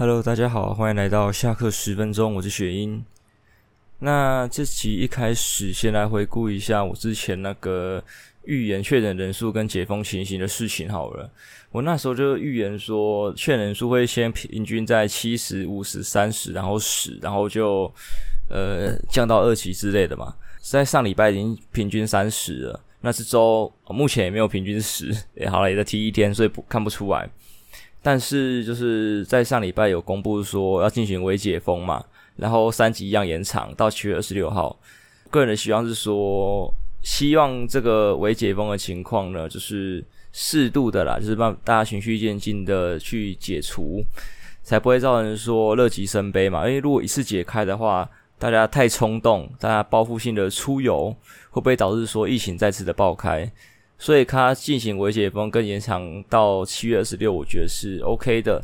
Hello，大家好，欢迎来到下课十分钟，我是雪英。那这期一开始，先来回顾一下我之前那个预言确诊人数跟解封情形的事情好了。我那时候就预言说，确诊人数会先平均在七十、五十、三十，然后十，然后就呃降到二级之类的嘛。在上礼拜已经平均三十了，那这周目前也没有平均十，也好了，也在提一天，所以不看不出来。但是就是在上礼拜有公布说要进行微解封嘛，然后三级一样延长到七月二十六号。个人的希望是说，希望这个微解封的情况呢，就是适度的啦，就是让大家循序渐进的去解除，才不会造成说乐极生悲嘛。因为如果一次解开的话，大家太冲动，大家报复性的出游，会不会导致说疫情再次的爆开？所以他进行微解封跟延长到七月二十六，我觉得是 OK 的。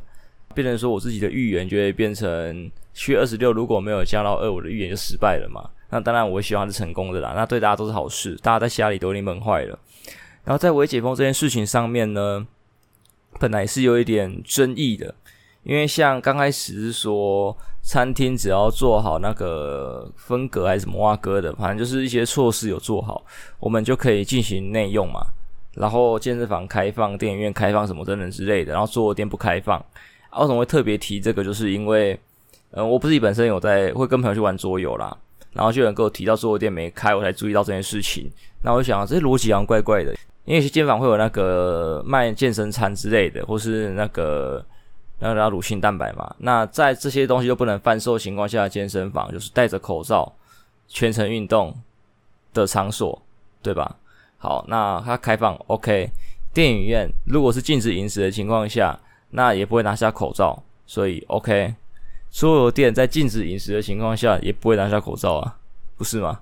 变成说我自己的预言就会变成七月二十六如果没有降到二，我的预言就失败了嘛。那当然我希望是成功的啦，那对大家都是好事，大家在家里都已经闷坏了。然后在微解封这件事情上面呢，本来是有一点争议的。因为像刚开始是说，餐厅只要做好那个分隔还是什么挖割的，反正就是一些措施有做好，我们就可以进行内用嘛。然后健身房开放、电影院开放什么等等之类的，然后桌游店不开放。啊，为什么会特别提这个？就是因为，嗯，我不自己本身有在会跟朋友去玩桌游啦，然后就有人跟我提到桌游店没开，我才注意到这件事情。那我就想，这些逻辑好像怪怪的，因为健身房会有那个卖健身餐之类的，或是那个。然后乳清蛋白嘛？那在这些东西都不能贩售情况下，健身房就是戴着口罩全程运动的场所，对吧？好，那它开放 OK。电影院如果是禁止饮食的情况下，那也不会拿下口罩，所以 OK。所有店在禁止饮食的情况下，也不会拿下口罩啊，不是吗？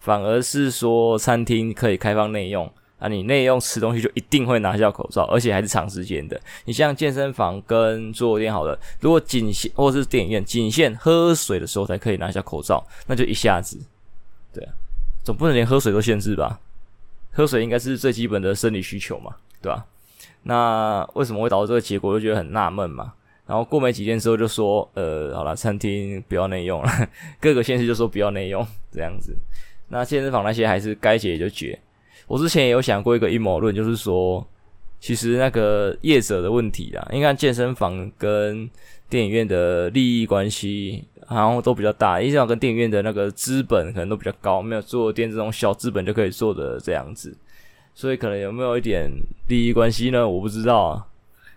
反而是说餐厅可以开放内用。啊，你内用吃东西就一定会拿下口罩，而且还是长时间的。你像健身房跟桌游店好了，如果仅限或者是电影院仅限喝水的时候才可以拿下口罩，那就一下子，对啊，总不能连喝水都限制吧？喝水应该是最基本的生理需求嘛，对吧？那为什么会导致这个结果？就觉得很纳闷嘛。然后过没几天之后就说，呃，好了，餐厅不要内用了，各个县市就说不要内用这样子。那健身房那些还是该解就解。我之前也有想过一个阴谋论，就是说，其实那个业者的问题啦，应该健身房跟电影院的利益关系好像都比较大，因为这跟电影院的那个资本可能都比较高，没有做店这种小资本就可以做的这样子，所以可能有没有一点利益关系呢？我不知道啊，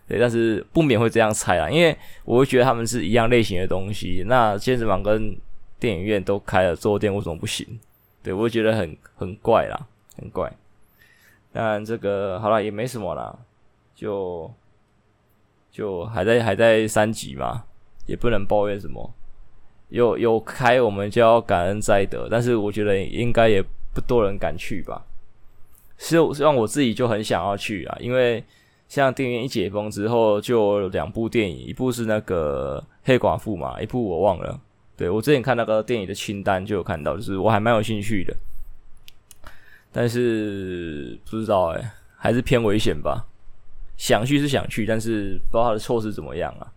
对，但是不免会这样猜啊，因为我会觉得他们是一样类型的东西，那健身房跟电影院都开了桌游店，为什么不行？对，我会觉得很很怪啦。很怪，但这个好了也没什么啦，就就还在还在三级嘛，也不能抱怨什么。有有开我们就要感恩摘得，但是我觉得应该也不多人敢去吧。是，让我自己就很想要去啊，因为像电影院一解封之后，就两部电影，一部是那个黑寡妇嘛，一部我忘了。对，我之前看那个电影的清单就有看到，就是我还蛮有兴趣的。但是不知道哎，还是偏危险吧。想去是想去，但是不知道它的措施怎么样啊，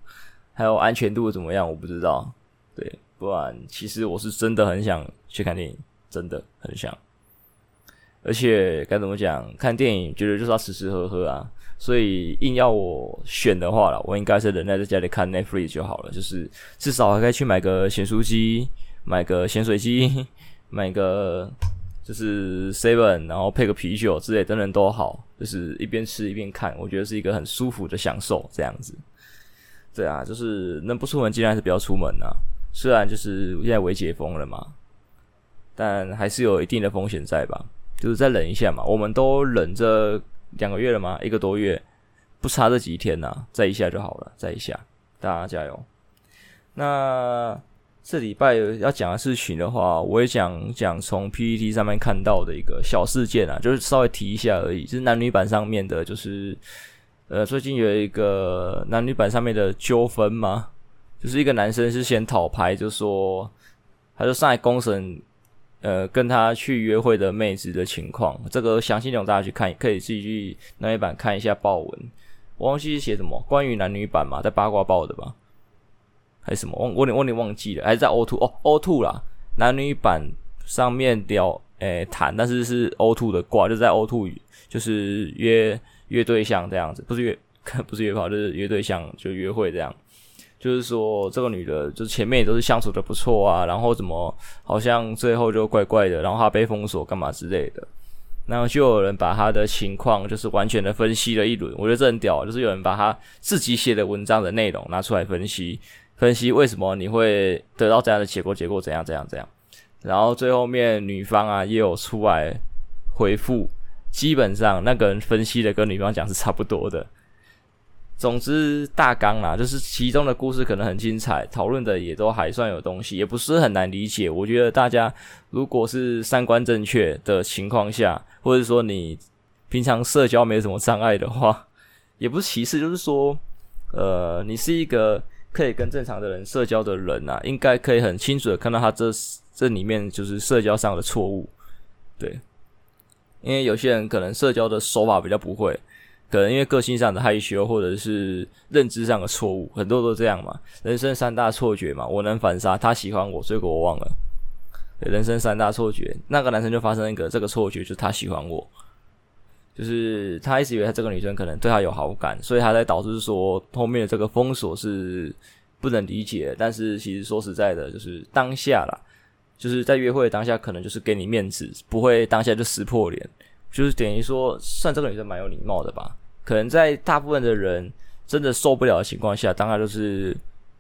还有安全度怎么样，我不知道。对，不然其实我是真的很想去看电影，真的很想。而且该怎么讲，看电影觉得就是要吃吃喝喝啊，所以硬要我选的话了，我应该是忍耐在家里看 Netflix 就好了。就是至少还可以去买个咸酥鸡，买个咸水鸡，买个。就是 seven，然后配个啤酒之类等等都好，就是一边吃一边看，我觉得是一个很舒服的享受，这样子。对啊，就是能不出门尽量是不要出门啊。虽然就是现在微解封了嘛，但还是有一定的风险在吧？就是再忍一下嘛，我们都忍这两个月了嘛，一个多月，不差这几天呐、再一下就好了，再一下，大家加油。那。这礼拜要讲的事情的话，我也讲讲从 PPT 上面看到的一个小事件啊，就是稍微提一下而已。就是男女版上面的，就是呃，最近有一个男女版上面的纠纷嘛，就是一个男生是先讨拍，就说他就上来公审，呃，跟他去约会的妹子的情况。这个详细内容大家去看，可以自己去男女版看一下报文。我忘记是写什么关于男女版嘛，在八卦报的吧。还是什么？我我有点我点忘记了，还是在 O Two 哦 O Two 啦，男女版上面聊诶谈，但是是 O Two 的挂，就是在 O Two 就是约约对象这样子，不是约 不是约炮，就是约对象就约会这样。就是说这个女的，就是前面也都是相处的不错啊，然后怎么好像最后就怪怪的，然后她被封锁干嘛之类的。然后就有人把他的情况就是完全的分析了一轮，我觉得这很屌，就是有人把他自己写的文章的内容拿出来分析，分析为什么你会得到这样的结果，结果怎样怎样怎样。然后最后面女方啊也有出来回复，基本上那个人分析的跟女方讲是差不多的。总之大纲啦，就是其中的故事可能很精彩，讨论的也都还算有东西，也不是很难理解。我觉得大家如果是三观正确的情况下，或者说你平常社交没什么障碍的话，也不是歧视，就是说，呃，你是一个可以跟正常的人社交的人啊，应该可以很清楚的看到他这这里面就是社交上的错误，对，因为有些人可能社交的手法比较不会。可能因为个性上的害羞，或者是认知上的错误，很多都这样嘛。人生三大错觉嘛，我能反杀，他喜欢我，结果我忘了。人生三大错觉，那个男生就发生一个这个错觉，就是他喜欢我，就是他一直以为他这个女生可能对他有好感，所以他才导致说后面的这个封锁是不能理解。但是其实说实在的，就是当下啦，就是在约会的当下，可能就是给你面子，不会当下就撕破脸。就是等于说，算这个女生蛮有礼貌的吧？可能在大部分的人真的受不了的情况下，当然就是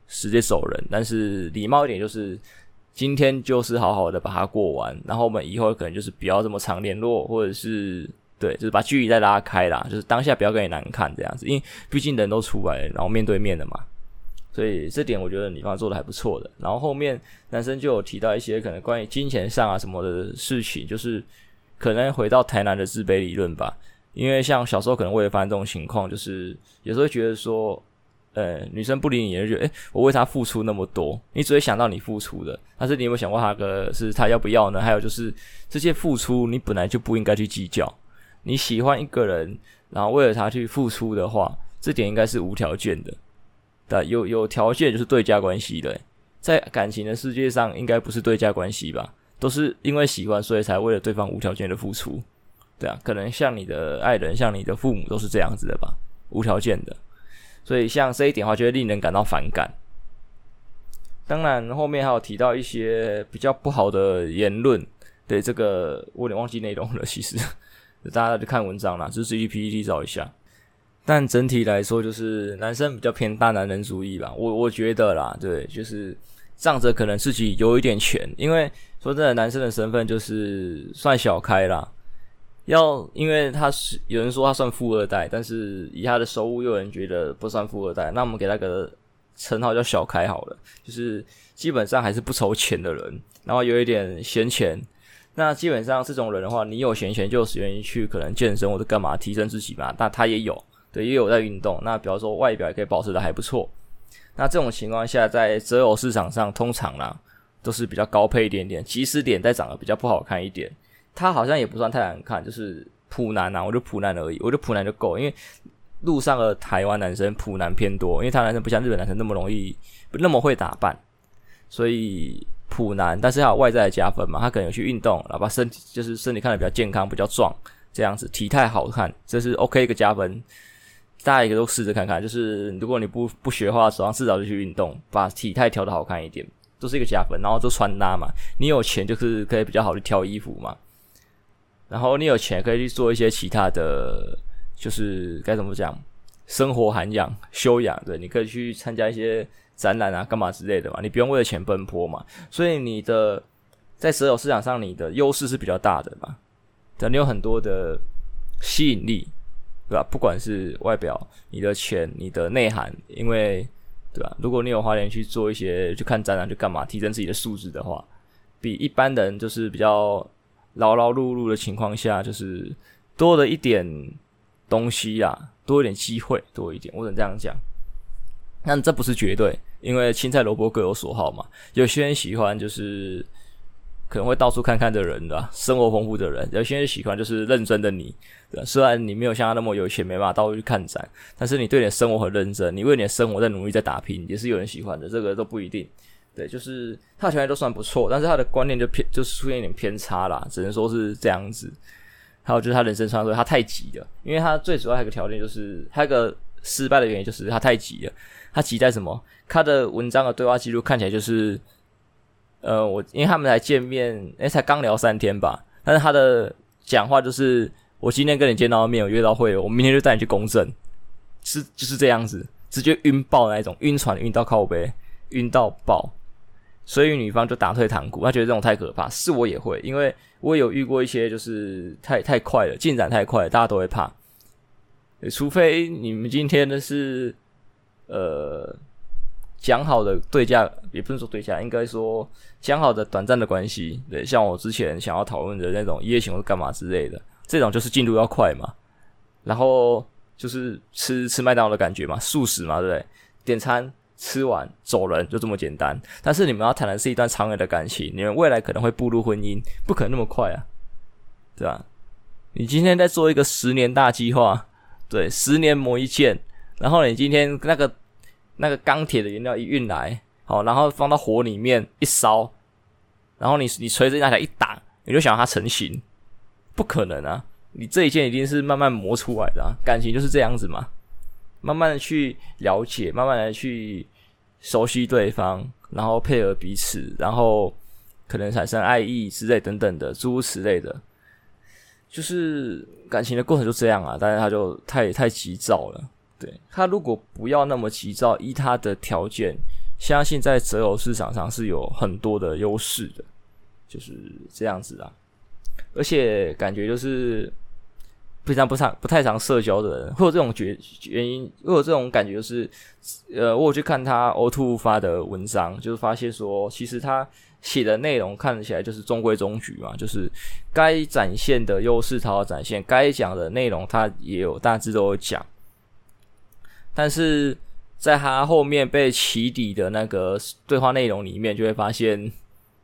直接走人。但是礼貌一点，就是今天就是好好的把它过完，然后我们以后可能就是不要这么常联络，或者是对，就是把距离再拉开啦。就是当下不要跟你难看这样子，因为毕竟人都出来，然后面对面的嘛。所以这点我觉得女方做的还不错的。然后后面男生就有提到一些可能关于金钱上啊什么的事情，就是。可能回到台南的自卑理论吧，因为像小时候可能会发生这种情况，就是有时候觉得说，呃，女生不理你，就觉得，诶，我为她付出那么多，你只会想到你付出的，但是你有没有想过，她个是他要不要呢？还有就是这些付出，你本来就不应该去计较。你喜欢一个人，然后为了他去付出的话，这点应该是无条件的。对，有有条件就是对价关系的，在感情的世界上，应该不是对价关系吧？都是因为喜欢，所以才为了对方无条件的付出，对啊，可能像你的爱人，像你的父母都是这样子的吧，无条件的。所以像这一点的话，就会令人感到反感。当然，后面还有提到一些比较不好的言论，对这个我有点忘记内容了。其实大家去看文章啦，就是 PPT 找一下。但整体来说，就是男生比较偏大男人主义吧，我我觉得啦，对，就是。仗着可能自己有一点钱，因为说真的，男生的身份就是算小开啦。要因为他是有人说他算富二代，但是以他的收入，又有人觉得不算富二代。那我们给他个称号叫小开好了，就是基本上还是不愁钱的人，然后有一点闲钱。那基本上这种人的话，你有闲钱就愿意去可能健身或者干嘛提升自己嘛。那他也有，对，也有在运动。那比方说外表也可以保持得还不错。那这种情况下，在择偶市场上，通常啦都是比较高配一点点，起始点再长得比较不好看一点。他好像也不算太难看，就是普男呐，我就普男而已，我就普男就够。因为路上的台湾男生普男偏多，因为台湾男生不像日本男生那么容易那么会打扮，所以普男，但是他有外在的加分嘛，他可能有去运动，然后把身体就是身体看得比较健康、比较壮，这样子体态好看，这是 OK 一个加分。大家一个都试着看看，就是如果你不不学的话，手上至少就去运动，把体态调得好看一点，都是一个加分。然后就穿搭嘛，你有钱就是可以比较好去挑衣服嘛。然后你有钱可以去做一些其他的，就是该怎么讲，生活涵养、修养。对，你可以去参加一些展览啊、干嘛之类的嘛。你不用为了钱奔波嘛。所以你的在所有市场上，你的优势是比较大的嘛。对，你有很多的吸引力。对吧？不管是外表、你的钱、你的内涵，因为对吧？如果你有花钱去做一些、去看展览、去干嘛，提升自己的素质的话，比一般人就是比较劳劳碌碌的情况下，就是多了一点东西啊，多一点机会，多一点，我只能这样讲。但这不是绝对，因为青菜萝卜各有所好嘛。有些人喜欢就是可能会到处看看的人，对吧？生活丰富的人，有些人喜欢就是认真的你，对吧？虽然你没有像他那么有钱，没办法到处去看展，但是你对你的生活很认真，你为你的生活在努力在打拼，也是有人喜欢的。这个都不一定，对，就是他的条件都算不错，但是他的观念就偏，就是出现一点偏差啦，只能说是这样子。还有就是他人生创作，他太急了，因为他最主要还有一个条件就是，他一个失败的原因就是他太急了。他急在什么？他的文章的对话记录看起来就是。呃，我因为他们才见面，诶、才刚聊三天吧。但是他的讲话就是，我今天跟你见到面，我约到会，我明天就带你去公证，是就是这样子，直接晕爆那一种，晕船晕到靠背，晕到爆。所以女方就打退堂鼓，她觉得这种太可怕。是我也会，因为我有遇过一些，就是太太快了，进展太快了，大家都会怕。除非你们今天的是，呃。讲好的对价，也不是说对价，应该说讲好的短暂的关系。对，像我之前想要讨论的那种一夜情或干嘛之类的，这种就是进度要快嘛。然后就是吃吃麦当劳的感觉嘛，速食嘛，对不对？点餐吃完走人就这么简单。但是你们要谈的是一段长远的感情，你们未来可能会步入婚姻，不可能那么快啊，对吧？你今天在做一个十年大计划，对，十年磨一剑，然后你今天那个。那个钢铁的原料一运来，好，然后放到火里面一烧，然后你你锤子拿起来一打，你就想要它成型，不可能啊！你这一件一定是慢慢磨出来的，感情就是这样子嘛，慢慢的去了解，慢慢的去熟悉对方，然后配合彼此，然后可能产生爱意之类等等的诸如此类的，就是感情的过程就这样啊，但是他就太太急躁了。对，他如果不要那么急躁，依他的条件，相信在择偶市场上是有很多的优势的，就是这样子啊。而且感觉就是非常不常不太常社交的人，会有这种觉原因，会有这种感觉，就是呃，我有去看他 O2 发的文章，就是发现说，其实他写的内容看起来就是中规中矩嘛，就是该展现的优势他要展现，该讲的内容他也有大致都有讲。但是在他后面被起底的那个对话内容里面，就会发现，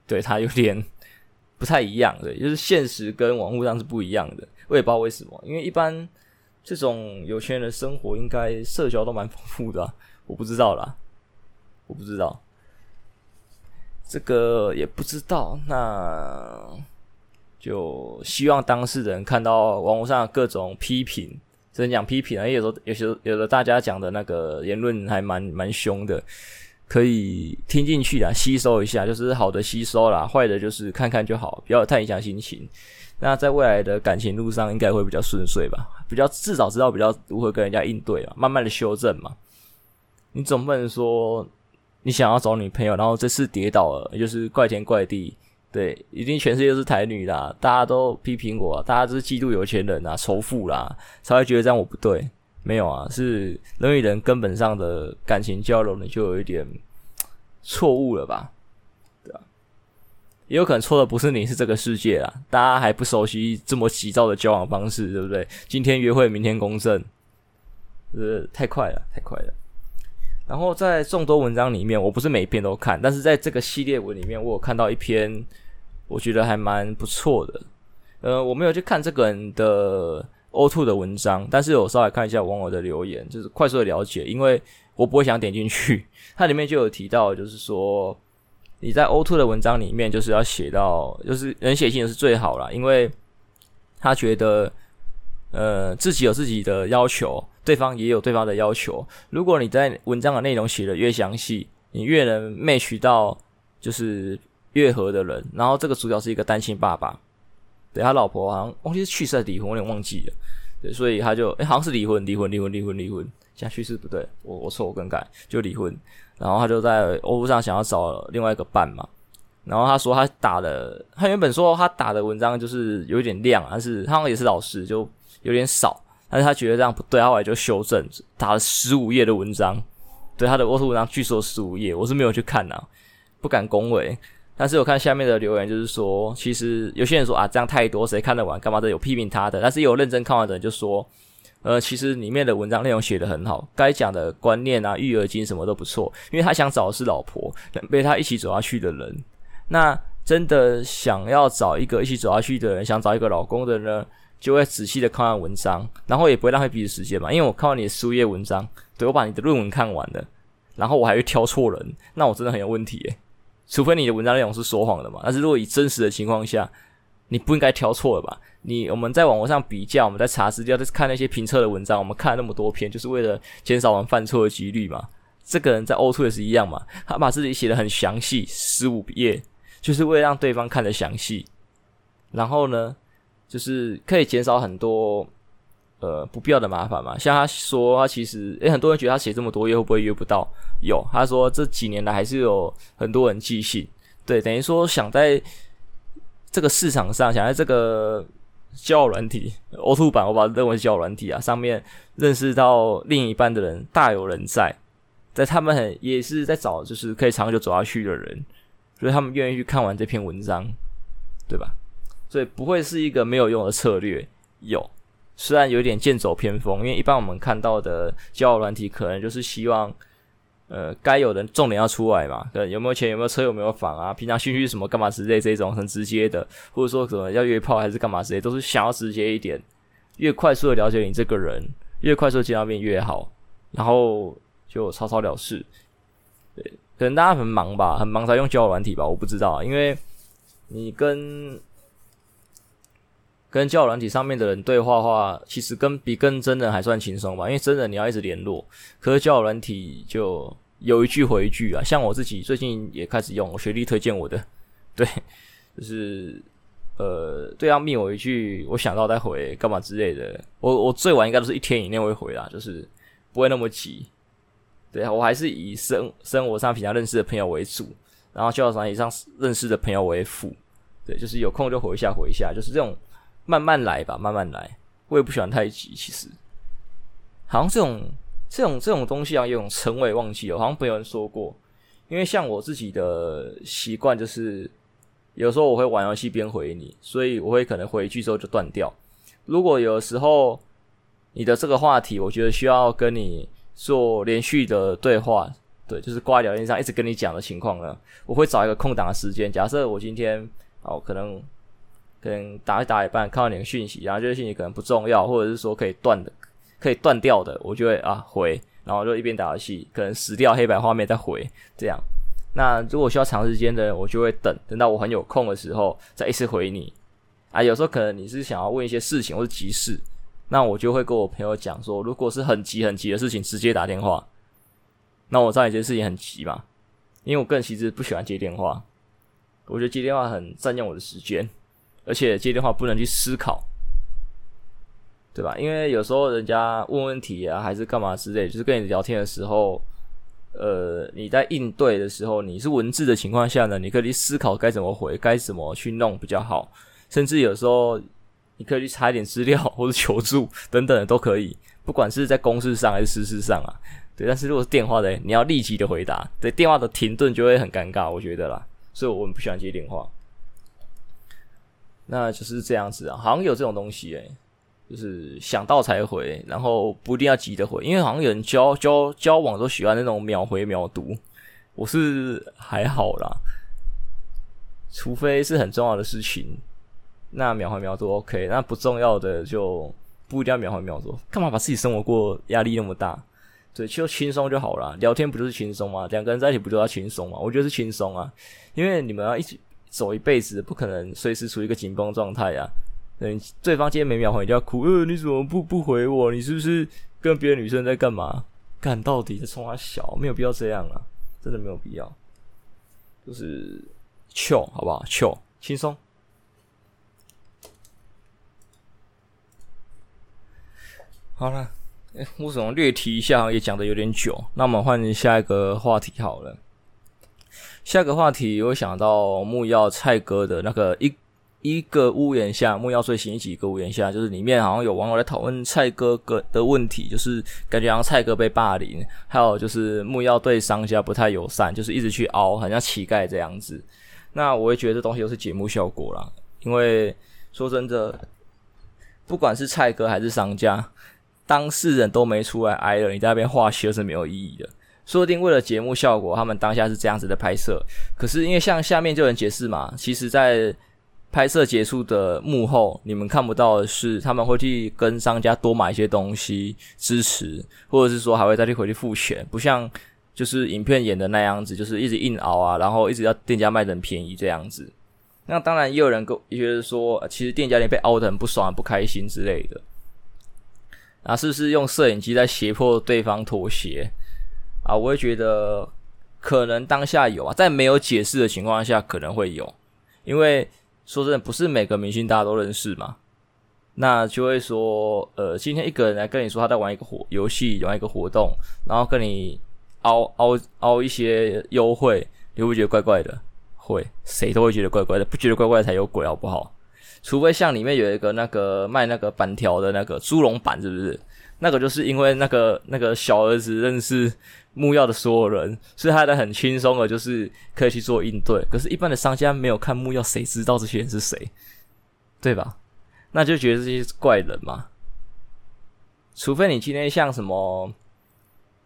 对他有点不太一样，的，就是现实跟网络上是不一样的。我也不知道为什么，因为一般这种有钱人的生活应该社交都蛮丰富的，我不知道啦，我不知道，这个也不知道。那就希望当事人看到网络上各种批评。只能讲批评啊，有时候有时有的大家讲的那个言论还蛮蛮凶的，可以听进去啦，吸收一下，就是好的吸收啦，坏的就是看看就好，不要太影响心情。那在未来的感情路上，应该会比较顺遂吧，比较至少知道比较如何跟人家应对啊，慢慢的修正嘛。你总不能说你想要找女朋友，然后这次跌倒了，就是怪天怪地。对，一定全世界都是台女啦，大家都批评我，大家都是嫉妒有钱人啊，仇富啦，才会觉得这样我不对。没有啊，是人与人根本上的感情交流呢，就有一点错误了吧？对啊，也有可能错的不是你，是这个世界啊。大家还不熟悉这么急躁的交往方式，对不对？今天约会，明天公证，呃，太快了，太快了。然后在众多文章里面，我不是每一篇都看，但是在这个系列文里面，我有看到一篇。我觉得还蛮不错的，呃，我没有去看这个人的 O2 的文章，但是我稍微看一下网友的留言，就是快速的了解，因为我不会想点进去。它里面就有提到，就是说你在 O2 的文章里面，就是要写到，就是能写信是最好啦，因为他觉得，呃，自己有自己的要求，对方也有对方的要求。如果你在文章的内容写得越详细，你越能 match 到，就是。越合的人，然后这个主角是一个单亲爸爸，对，他老婆好像忘记是去世还是离婚，我有点忘记了，对，所以他就诶好像是离婚，离婚，离婚，离婚，离婚，现在去世不对，我我错，我更改，就离婚，然后他就在欧陆上想要找另外一个伴嘛，然后他说他打的，他原本说他打的文章就是有点亮，但是他好像也是老师，就有点少，但是他觉得这样不对，后来就修正，打了十五页的文章，对，他的欧陆文章据说十五页，我是没有去看呐，不敢恭维。但是我看下面的留言，就是说，其实有些人说啊，这样太多，谁看得完？干嘛的？有批评他的，但是有认真看完的人就说，呃，其实里面的文章内容写得很好，该讲的观念啊、育儿经什么都不错，因为他想找的是老婆，能陪他一起走下去的人。那真的想要找一个一起走下去的人，想找一个老公的呢，就会仔细的看完文章，然后也不会浪费彼此时间嘛。因为我看完你的书页文章，对，我把你的论文看完了，然后我还会挑错人，那我真的很有问题诶。除非你的文章内容是说谎的嘛，但是如果以真实的情况下，你不应该挑错了吧？你我们在网络上比较，我们在查资料，在看那些评测的文章，我们看了那么多篇，就是为了减少我们犯错的几率嘛。这个人在 O Two 也是一样嘛，他把自己写的很详细，十五页，就是为了让对方看得详细。然后呢，就是可以减少很多呃不必要的麻烦嘛。像他说，他其实诶，很多人觉得他写这么多页会不会约不到？有，他说这几年来还是有很多人寄信，对，等于说想在这个市场上，想在这个交友软体 O2 版，我把它认为是交友软体啊，上面认识到另一半的人大有人在。在他们很也是在找，就是可以长久走下去的人，所以他们愿意去看完这篇文章，对吧？所以不会是一个没有用的策略。有，虽然有点剑走偏锋，因为一般我们看到的交友软体，可能就是希望，呃，该有的重点要出来嘛，对，有没有钱，有没有车，有没有房啊，平常兴趣什么，干嘛之类这种很直接的，或者说什么要约炮还是干嘛之类，都是想要直接一点，越快速的了解你这个人，越快速的见到面越好，然后。就草草了事，对，可能大家很忙吧，很忙才用交友软体吧，我不知道，因为你跟跟交友软体上面的人对话的话，其实跟比跟真人还算轻松吧，因为真人你要一直联络，可是交友软体就有一句回一句啊，像我自己最近也开始用，我学弟推荐我的，对，就是呃，对方密我一句，我想到再回干嘛之类的，我我最晚应该都是一天以内会回啦，就是不会那么急。对啊，我还是以生生活上平常认识的朋友为主，然后交友软体上认识的朋友为辅。对，就是有空就回一下，回一下，就是这种慢慢来吧，慢慢来。我也不喜欢太急，其实。好像这种这种这种东西啊，有种称谓忘记了，好像没有人说过。因为像我自己的习惯，就是有时候我会玩游戏边回你，所以我会可能回一句之后就断掉。如果有时候你的这个话题，我觉得需要跟你。做连续的对话，对，就是挂在聊天上一直跟你讲的情况呢，我会找一个空档的时间。假设我今天哦，可能可能打一打一半，看到你的讯息，然后这个讯息可能不重要，或者是说可以断的，可以断掉的，我就会啊回，然后就一边打游戏，可能死掉黑白画面再回这样。那如果需要长时间的，我就会等，等到我很有空的时候再一次回你。啊，有时候可能你是想要问一些事情或是急事。那我就会跟我朋友讲说，如果是很急很急的事情，直接打电话。那我知道你这件事情很急嘛，因为我个人其实不喜欢接电话，我觉得接电话很占用我的时间，而且接电话不能去思考，对吧？因为有时候人家问问题啊，还是干嘛之类，就是跟你聊天的时候，呃，你在应对的时候，你是文字的情况下呢，你可以去思考该怎么回，该怎么去弄比较好，甚至有时候。你可以去查一点资料，或者求助等等的都可以，不管是在公事上还是私事上啊，对。但是如果是电话的，你要立即的回答，对，电话的停顿就会很尴尬，我觉得啦，所以我们不喜欢接电话。那就是这样子啊，好像有这种东西诶、就是想到才回，然后不一定要急着回，因为好像有人交交交往都喜欢那种秒回秒读，我是还好啦，除非是很重要的事情。那秒回秒读 OK，那不重要的就不一定要秒回秒读。干嘛把自己生活过压力那么大？对，就轻松就好了。聊天不就是轻松吗？两个人在一起不就要轻松吗？我觉得是轻松啊，因为你们要一起走一辈子，不可能随时处于一个紧绷状态啊。对，对方今天没秒回你就要哭，呃，你怎么不不回我？你是不是跟别的女生在干嘛？干到底在冲他小，没有必要这样啊，真的没有必要。就是 chill 好不好？chill 轻松。好了，诶，为什么略提一下也讲的有点久？那我们换下一个话题好了。下个话题，我想到木曜蔡哥的那个一一个屋檐下，木曜最新一集一个屋檐下，就是里面好像有网友在讨论蔡哥哥的问题，就是感觉好像蔡哥被霸凌，还有就是木曜对商家不太友善，就是一直去凹，很像乞丐这样子。那我也觉得这东西都是节目效果啦，因为说真的，不管是蔡哥还是商家。当事人都没出来挨了，你在那边画戏是没有意义的。说不定为了节目效果，他们当下是这样子的拍摄。可是因为像下面就能解释嘛，其实在拍摄结束的幕后，你们看不到的是他们会去跟商家多买一些东西支持，或者是说还会再去回去付钱，不像就是影片演的那样子，就是一直硬熬啊，然后一直要店家卖得很便宜这样子。那当然也有人跟觉得说，其实店家也被凹得很不爽、不开心之类的。啊，是不是用摄影机在胁迫对方妥协？啊，我会觉得可能当下有啊，在没有解释的情况下可能会有，因为说真的，不是每个明星大家都认识嘛，那就会说，呃，今天一个人来跟你说他在玩一个活游戏，玩一个活动，然后跟你凹凹凹一些优惠，你会觉得怪怪的？会，谁都会觉得怪怪的，不觉得怪怪才有鬼，好不好？除非像里面有一个那个卖那个板条的那个猪笼板，是不是？那个就是因为那个那个小儿子认识木曜的所有人，所以他的很轻松的，就是可以去做应对。可是，一般的商家没有看木曜，谁知道这些人是谁？对吧？那就觉得这些是怪人嘛。除非你今天像什么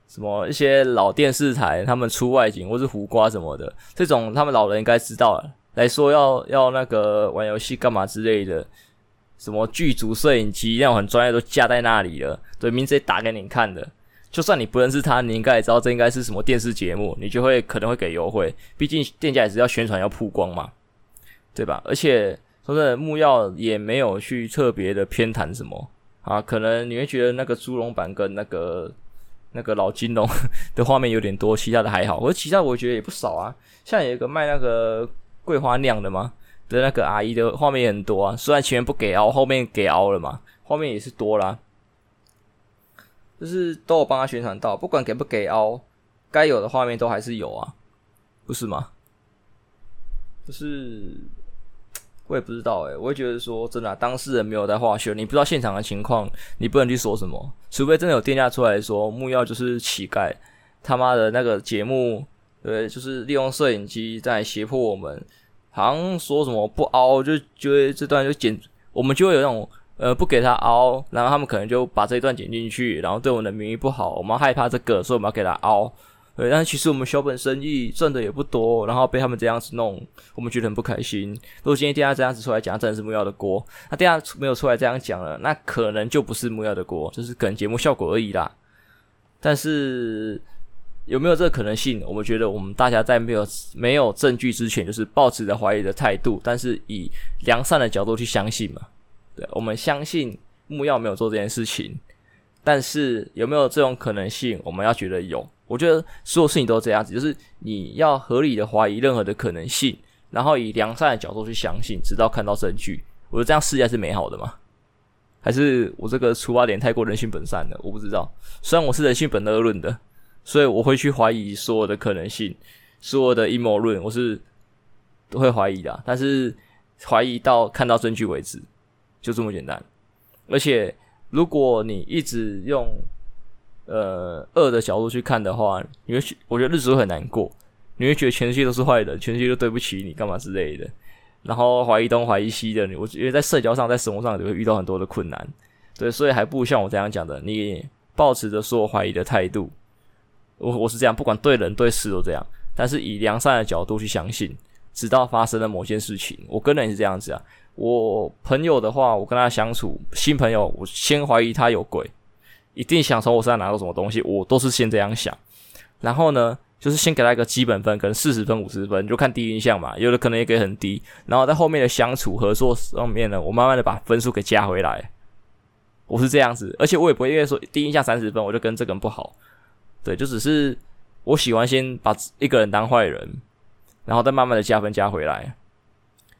什么一些老电视台，他们出外景或是胡瓜什么的，这种他们老人应该知道了。来说要要那个玩游戏干嘛之类的，什么剧组摄影机那种很专业都架在那里了，对，名字也打给你看的。就算你不认识他，你应该也知道这应该是什么电视节目，你就会可能会给优惠。毕竟店家也是要宣传要曝光嘛，对吧？而且说真的，木曜也没有去特别的偏袒什么啊，可能你会觉得那个猪笼版跟那个那个老金龙 的画面有点多，其他的还好。而其他我觉得也不少啊，像有一个卖那个。桂花酿的吗？的那个阿姨的画面也很多啊，虽然前面不给凹，后面给凹了嘛，画面也是多啦。就是都有帮他宣传到，不管给不给凹，该有的画面都还是有啊，不是吗？就是我也不知道诶、我也觉得说真的、当事人没有在画秀，你不知道现场的情况，你不能去说什么，除非真的有店家出来说木曜就是乞丐，他妈的那个节目。对，就是利用摄影机在胁迫我们，好像说什么不凹就就会这段就剪，我们就会有那种呃不给他凹，然后他们可能就把这一段剪进去，然后对我们的名誉不好，我们害怕这个，所以我们要给他凹。对，但是其实我们小本生意赚的也不多，然后被他们这样子弄，我们觉得很不开心。如果今天店家这样子出来讲，真的是木曜的锅，那店家没有出来这样讲了，那可能就不是木曜的锅，就是可能节目效果而已啦。但是。有没有这个可能性？我们觉得，我们大家在没有没有证据之前，就是抱持着怀疑的态度，但是以良善的角度去相信嘛。我们相信木曜没有做这件事情，但是有没有这种可能性？我们要觉得有。我觉得所有事情都这样子，就是你要合理的怀疑任何的可能性，然后以良善的角度去相信，直到看到证据。我觉得这样世界是美好的吗？还是我这个出发点太过人性本善了？我不知道。虽然我是人性本恶论的。所以我会去怀疑所有的可能性，所有的阴谋论，我是都会怀疑的。但是怀疑到看到证据为止，就这么简单。而且如果你一直用呃恶的角度去看的话，你会我觉得日子会很难过。你会觉得全世界都是坏人，全世界都对不起你，干嘛之类的。然后怀疑东怀疑西的你，我觉得在社交上，在生活上，你会遇到很多的困难。对，所以还不如像我这样讲的，你抱持着所有怀疑的态度。我我是这样，不管对人对事都这样，但是以良善的角度去相信，直到发生了某件事情。我个人也是这样子啊。我朋友的话，我跟他相处，新朋友，我先怀疑他有鬼，一定想从我身上拿到什么东西，我都是先这样想。然后呢，就是先给他一个基本分，可能四十分、五十分，就看第一印象嘛。有的可能也给很低，然后在后面的相处合作上面呢，我慢慢的把分数给加回来。我是这样子，而且我也不会因为说第一印象三十分，我就跟这个人不好。对，就只是我喜欢先把一个人当坏人，然后再慢慢的加分加回来。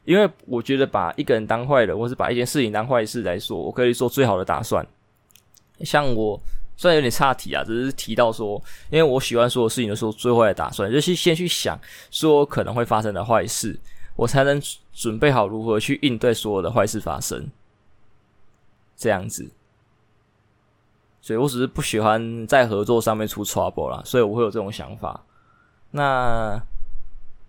因为我觉得把一个人当坏人，或是把一件事情当坏事来说，我可以做最好的打算。像我虽然有点岔题啊，只是提到说，因为我喜欢所有事情的时候最坏的打算，就是先去想说可能会发生的坏事，我才能准备好如何去应对所有的坏事发生。这样子。所以我只是不喜欢在合作上面出 trouble 啦，所以我会有这种想法。那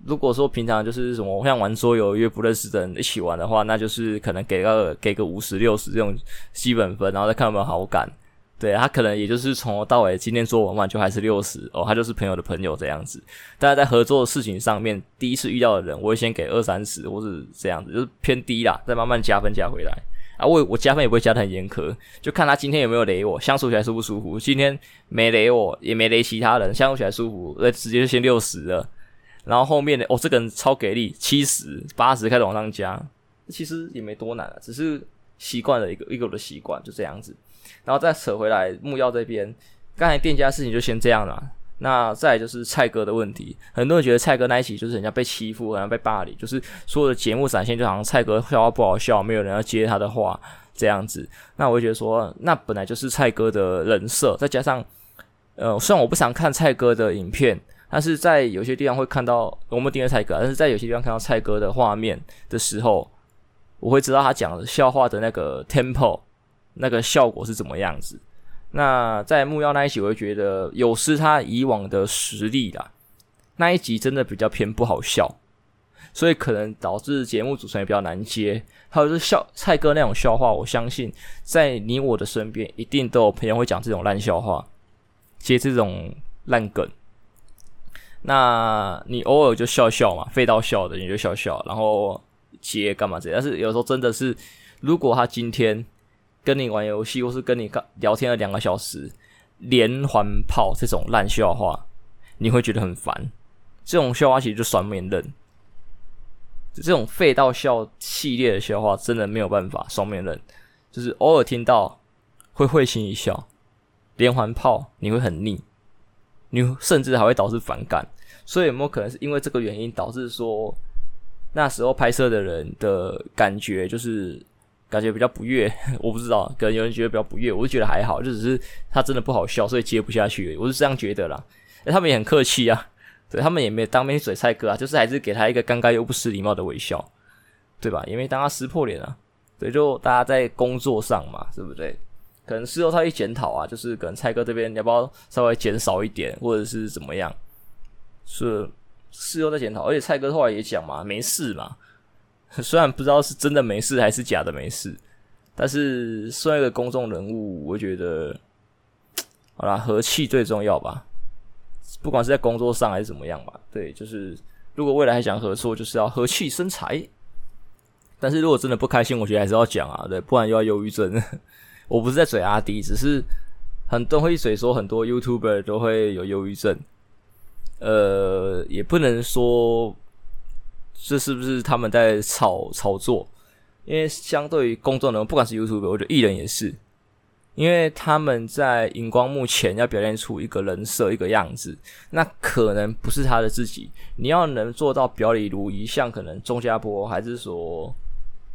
如果说平常就是什么，我像玩桌游约不认识的人一起玩的话，那就是可能给个给个五十六十这种基本分，然后再看有没有好感。对，他可能也就是从头到尾今天做完嘛，就还是六十哦，他就是朋友的朋友这样子。大家在合作的事情上面，第一次遇到的人，我会先给二三十，或是这样子，就是偏低啦，再慢慢加分加回来。啊，我我加分也不会加的很严苛，就看他今天有没有雷我，相处起来舒不舒服。今天没雷我，也没雷其他人，相处起来舒服，那直接就先六十了。然后后面的哦，这个人超给力，七十八十开始往上加，其实也没多难啊，只是习惯了一个一个的习惯，就这样子。然后再扯回来木曜这边，刚才店家事情就先这样了。那再就是蔡哥的问题，很多人觉得蔡哥那一期就是人家被欺负，好像被霸凌，就是所有的节目展现就好像蔡哥笑话不好笑，没有人要接他的话这样子。那我会觉得说，那本来就是蔡哥的人设，再加上，呃，虽然我不想看蔡哥的影片，但是在有些地方会看到我们订阅蔡哥，但是在有些地方看到蔡哥的画面的时候，我会知道他讲笑话的那个 tempo，那个效果是怎么样子。那在木曜那一集，我会觉得有失他以往的实力啦。那一集真的比较偏不好笑，所以可能导致节目主持人也比较难接。还有就是笑蔡哥那种笑话，我相信在你我的身边一定都有朋友会讲这种烂笑话，接这种烂梗。那你偶尔就笑笑嘛，废到笑的你就笑笑，然后接干嘛这样？但是有时候真的是，如果他今天。跟你玩游戏，或是跟你聊天了两个小时，连环炮这种烂笑话，你会觉得很烦。这种笑话其实就双面刃，这种废到笑系列的笑话，真的没有办法双面刃。就是偶尔听到会会心一笑，连环炮你会很腻，你甚至还会导致反感。所以有没有可能是因为这个原因导致说那时候拍摄的人的感觉就是？感觉比较不悦，我不知道，可能有人觉得比较不悦，我就觉得还好，就只是他真的不好笑，所以接不下去，我是这样觉得啦。他们也很客气啊，对他们也没有当面嘴菜哥啊，就是还是给他一个尴尬又不失礼貌的微笑，对吧？也没当他撕破脸啊，对，就大家在工作上嘛，对不对？可能事后他一检讨啊，就是可能蔡哥这边要不要稍微减少一点，或者是怎么样？是事后再检讨，而且蔡哥后来也讲嘛，没事嘛。虽然不知道是真的没事还是假的没事，但是作为一个公众人物，我觉得，好啦，和气最重要吧。不管是在工作上还是怎么样吧，对，就是如果未来还想合作，就是要和气生财。但是如果真的不开心，我觉得还是要讲啊，对，不然又要忧郁症。我不是在嘴阿迪，只是很多会嘴说很多 YouTuber 都会有忧郁症，呃，也不能说。这是不是他们在炒炒作？因为相对于公众人物，不管是 YouTuber，我觉得艺人也是，因为他们在荧光幕前要表现出一个人设、一个样子，那可能不是他的自己。你要能做到表里如一，像可能钟家波，还是说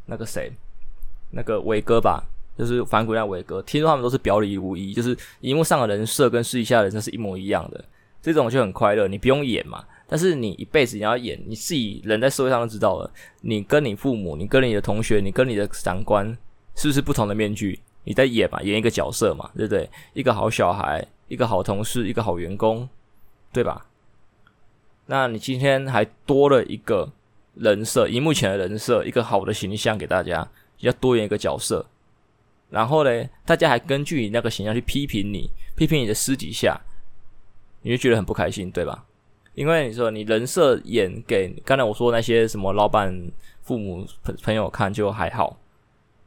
那个谁，那个伟哥吧，就是反骨那伟哥，听说他们都是表里如一，就是荧幕上的人设跟私底下的人设是一模一样的，这种就很快乐，你不用演嘛。但是你一辈子你要演，你自己人在社会上都知道了。你跟你父母，你跟你的同学，你跟你的长官，是不是不同的面具？你在演嘛，演一个角色嘛，对不对？一个好小孩，一个好同事，一个好员工，对吧？那你今天还多了一个人设，荧幕前的人设，一个好的形象给大家，要多演一个角色。然后呢，大家还根据你那个形象去批评你，批评你的私底下，你就觉得很不开心，对吧？因为你说你人设演给刚才我说那些什么老板、父母、朋朋友看就还好，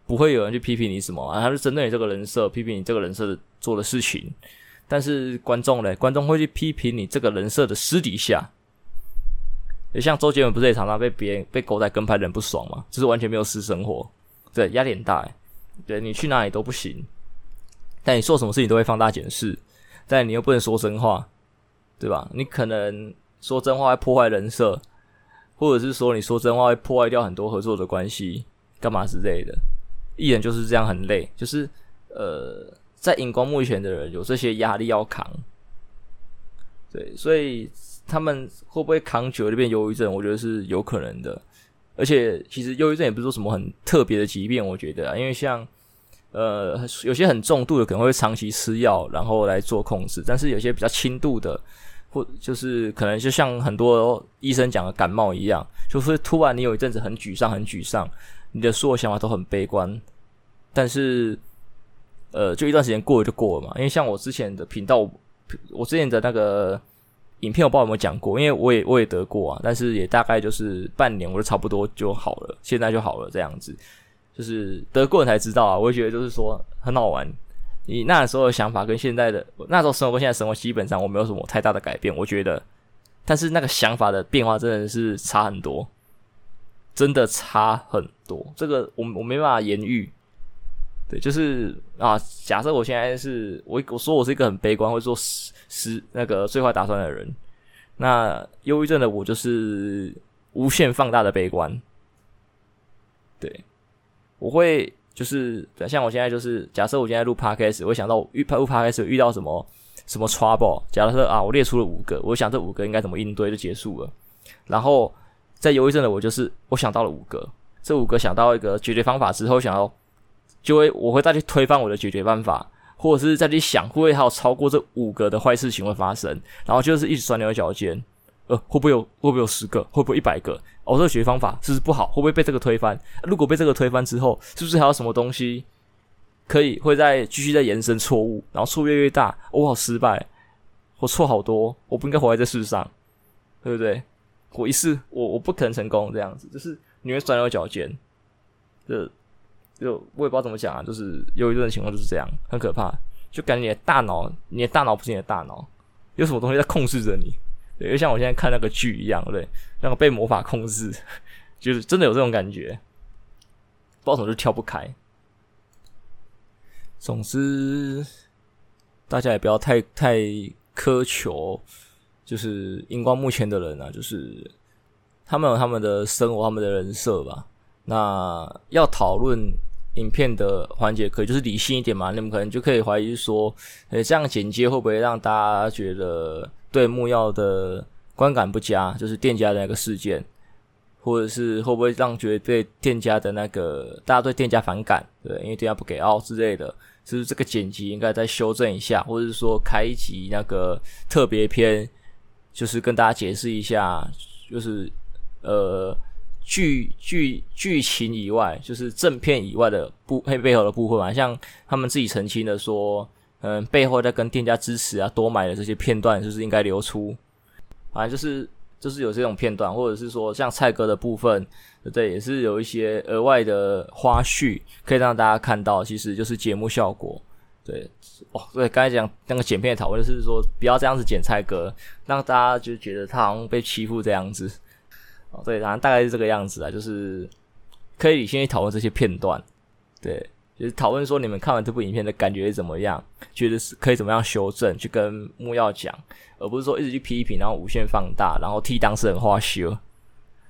不会有人去批评你什么啊，他是针对你这个人设批评你这个人设做的事情。但是观众呢，观众会去批评你这个人设的私底下。也像周杰伦不是也常常被别人被狗仔跟拍的人不爽吗？就是完全没有私生活，对，压力很大。对，你去哪里都不行，但你做什么事情都会放大检视，但你又不能说真话。对吧？你可能说真话会破坏人设，或者是说你说真话会破坏掉很多合作的关系，干嘛之类的。艺人就是这样很累，就是呃，在荧光幕前的人有这些压力要扛。对，所以他们会不会扛久了就变忧郁症？我觉得是有可能的。而且其实忧郁症也不是说什么很特别的疾病，我觉得啊，因为像呃有些很重度的可能会长期吃药然后来做控制，但是有些比较轻度的。或就是可能就像很多医生讲的感冒一样，就是突然你有一阵子很沮丧，很沮丧，你的所有想法都很悲观，但是呃，就一段时间过了就过了嘛。因为像我之前的频道，我之前的那个影片，我不知道有没有讲过，因为我也我也得过啊，但是也大概就是半年，我就差不多就好了，现在就好了这样子。就是得过才知道啊，我也觉得就是说很好玩。你那时候的想法跟现在的那时候生活跟现在生活基本上我没有什么太大的改变，我觉得。但是那个想法的变化真的是差很多，真的差很多。这个我我没办法言喻。对，就是啊，假设我现在是我我说我是一个很悲观，会做十十那个最坏打算的人。那忧郁症的我就是无限放大的悲观。对，我会就是像我现在就是假设我现在录 podcast，我想到我遇录 podcast 遇到什么。什么 trouble？假如说啊，我列出了五个，我想这五个应该怎么应对就结束了。然后在忧郁症的我就是我想到了五个，这五个想到一个解决方法之后，想要就会我会再去推翻我的解决办法，或者是再去想会不会还有超过这五个的坏事情会发生，然后就是一直钻牛角尖。呃，会不会有会不会有十个？会不会一百个？哦，这个解决方法是不是不好？会不会被这个推翻？如果被这个推翻之后，是不是还有什么东西？可以会再继续再延伸错误，然后错越越大，我好失败，我错好多，我不应该活在这世上，对不对？我一试，我我不可能成功，这样子就是你会钻牛角尖，就就我也不知道怎么讲啊，就是有一种情况就是这样，很可怕，就感觉你的大脑，你的大脑不是你的大脑，有什么东西在控制着你，对，就像我现在看那个剧一样，对，那个被魔法控制，就是真的有这种感觉，不知道怎么就跳不开。总之，大家也不要太太苛求，就是荧光幕前的人啊，就是他们有他们的生活，他们的人设吧。那要讨论影片的环节，可以就是理性一点嘛。你们可能就可以怀疑说，诶，这样剪接会不会让大家觉得对木曜的观感不佳？就是店家的那个事件。或者是会不会让觉得对店家的那个大家对店家反感，对，因为店家不给奥之类的，是不是这个剪辑应该再修正一下，或者是说开一集那个特别篇，就是跟大家解释一下，就是呃剧剧剧情以外，就是正片以外的部背背后的部分嘛，像他们自己澄清的说，嗯，背后在跟店家支持啊，多买的这些片段，就是应该流出，反正就是。就是有这种片段，或者是说像蔡哥的部分，对，也是有一些额外的花絮可以让大家看到，其实就是节目效果。对，哦，对，刚才讲那个剪片的讨论，就是说不要这样子剪蔡哥，让大家就觉得他好像被欺负这样子。哦，对，然后大概是这个样子啊，就是可以先去讨论这些片段，对。就是讨论说你们看完这部影片的感觉是怎么样，觉得是可以怎么样修正，去跟木曜讲，而不是说一直去批评，然后无限放大，然后替当事人花羞。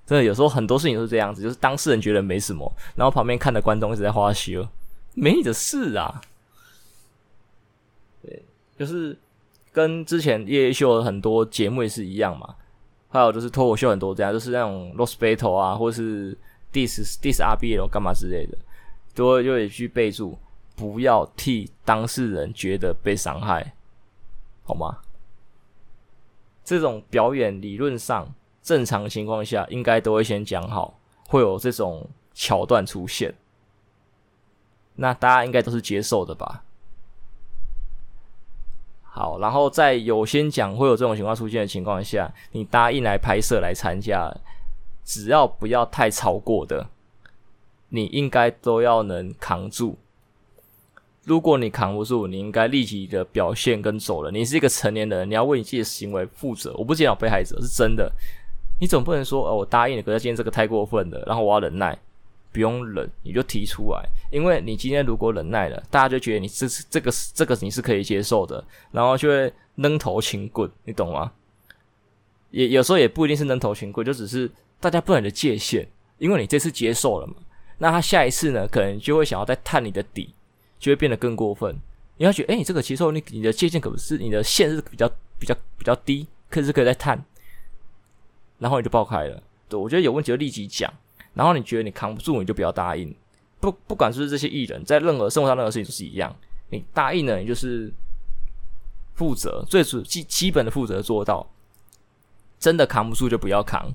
真的有时候很多事情都是这样子，就是当事人觉得没什么，然后旁边看的观众一直在花羞，没你的事啊。对，就是跟之前夜夜秀的很多节目也是一样嘛，还有就是脱口秀很多这样，就是那种 Roast Battle 啊，或是 Diss Diss RBL 干嘛之类的。多就得去备注，不要替当事人觉得被伤害，好吗？这种表演理论上正常情况下应该都会先讲好，会有这种桥段出现，那大家应该都是接受的吧？好，然后在有先讲会有这种情况出现的情况下，你答应来拍摄来参加，只要不要太超过的。你应该都要能扛住。如果你扛不住，你应该立即的表现跟走人。你是一个成年人，你要为你自己的行为负责。我不检讨被害者，是真的。你总不能说，哦，我答应了，可是今天这个太过分了，然后我要忍耐。不用忍，你就提出来。因为你今天如果忍耐了，大家就觉得你这是这个这个你是可以接受的，然后就会扔头轻棍，你懂吗？也有时候也不一定是扔头轻棍，就只是大家不能的界限，因为你这次接受了嘛。那他下一次呢，可能就会想要再探你的底，就会变得更过分。你要觉得，哎、你这个接受你你的界限可不是你的线是比较比较比较低，可是可以再探，然后你就爆开了。对，我觉得有问题就立即讲。然后你觉得你扛不住，你就不要答应。不不管是这些艺人，在任何生活上任何事情都是一样。你答应了，你就是负责，最主基基本的负责做到。真的扛不住就不要扛。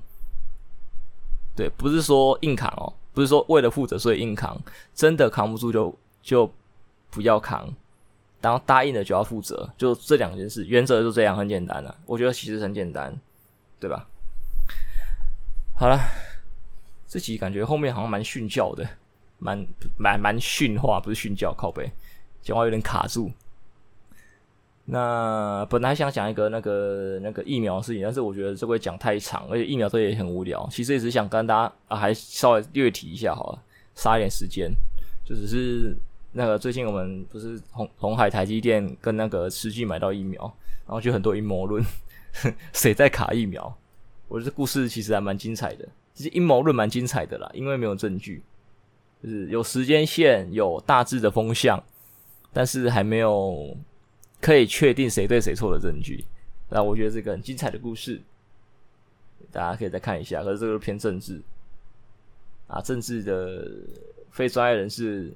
对，不是说硬扛哦。不是说为了负责所以硬扛，真的扛不住就就不要扛，然后答应了就要负责，就这两件事，原则就这样，很简单了。我觉得其实很简单，对吧？好了，这集感觉后面好像蛮训教的，蛮蛮蛮训话，不是训教，靠背，讲话有点卡住。那本来还想讲一个那个那个疫苗的事情，但是我觉得这会讲太长，而且疫苗这也很无聊。其实也只想跟大家啊，还稍微略提一下好了，杀一点时间。就只是那个最近我们不是红红海台积电跟那个实际买到疫苗，然后就很多阴谋论，谁在卡疫苗？我觉得故事其实还蛮精彩的，其实阴谋论蛮精彩的啦，因为没有证据，就是有时间线，有大致的风向，但是还没有。可以确定谁对谁错的证据，那我觉得这个很精彩的故事，大家可以再看一下。可是这个偏政治啊，政治的非专业人士，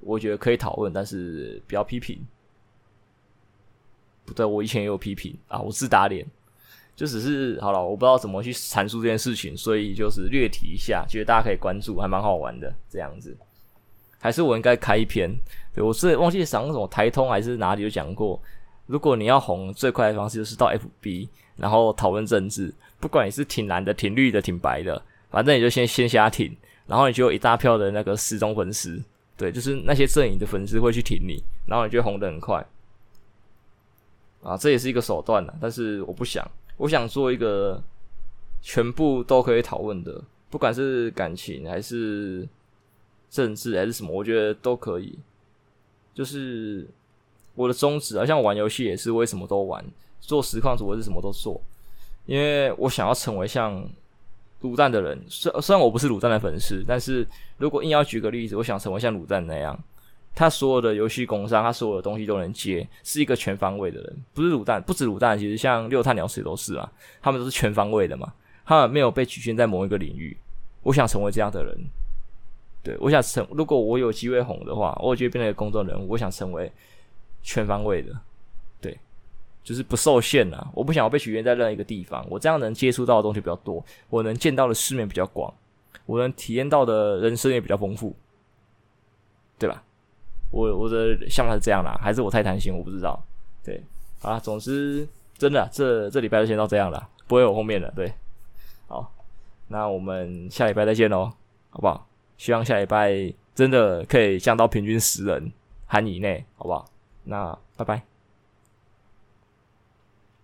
我觉得可以讨论，但是不要批评。不对，我以前也有批评啊，我自打脸，就只是好了，我不知道怎么去阐述这件事情，所以就是略提一下，觉得大家可以关注，还蛮好玩的这样子。还是我应该开一篇？对，我是忘记讲什么台通还是哪里有讲过。如果你要红，最快的方式就是到 FB，然后讨论政治。不管你是挺蓝的、挺绿的、挺白的，反正你就先先瞎挺，然后你就有一大票的那个死忠粉丝。对，就是那些阵营的粉丝会去挺你，然后你就红的很快。啊，这也是一个手段呢。但是我不想，我想做一个全部都可以讨论的，不管是感情还是。政治还是什么，我觉得都可以。就是我的宗旨啊，像玩游戏也是，为什么都玩？做实况主播是什么都做，因为我想要成为像卤蛋的人。虽虽然我不是卤蛋的粉丝，但是如果硬要举个例子，我想成为像卤蛋那样，他所有的游戏工商，他所有的东西都能接，是一个全方位的人。不是卤蛋，不止卤蛋，其实像六探鸟也都是啊，他们都是全方位的嘛，他们没有被局限在某一个领域。我想成为这样的人。对，我想成，如果我有机会红的话，我就会变成一个公众人物。我想成为全方位的，对，就是不受限啊。我不想要被局限在任何一个地方，我这样能接触到的东西比较多，我能见到的世面比较广，我能体验到的人生也比较丰富，对吧？我我的想法是这样啦，还是我太贪心？我不知道。对，好啦，总之真的，这这礼拜就先到这样了，不会有后面的。对，好，那我们下礼拜再见喽，好不好？希望下礼拜真的可以降到平均十人含以内，好不好？那拜拜。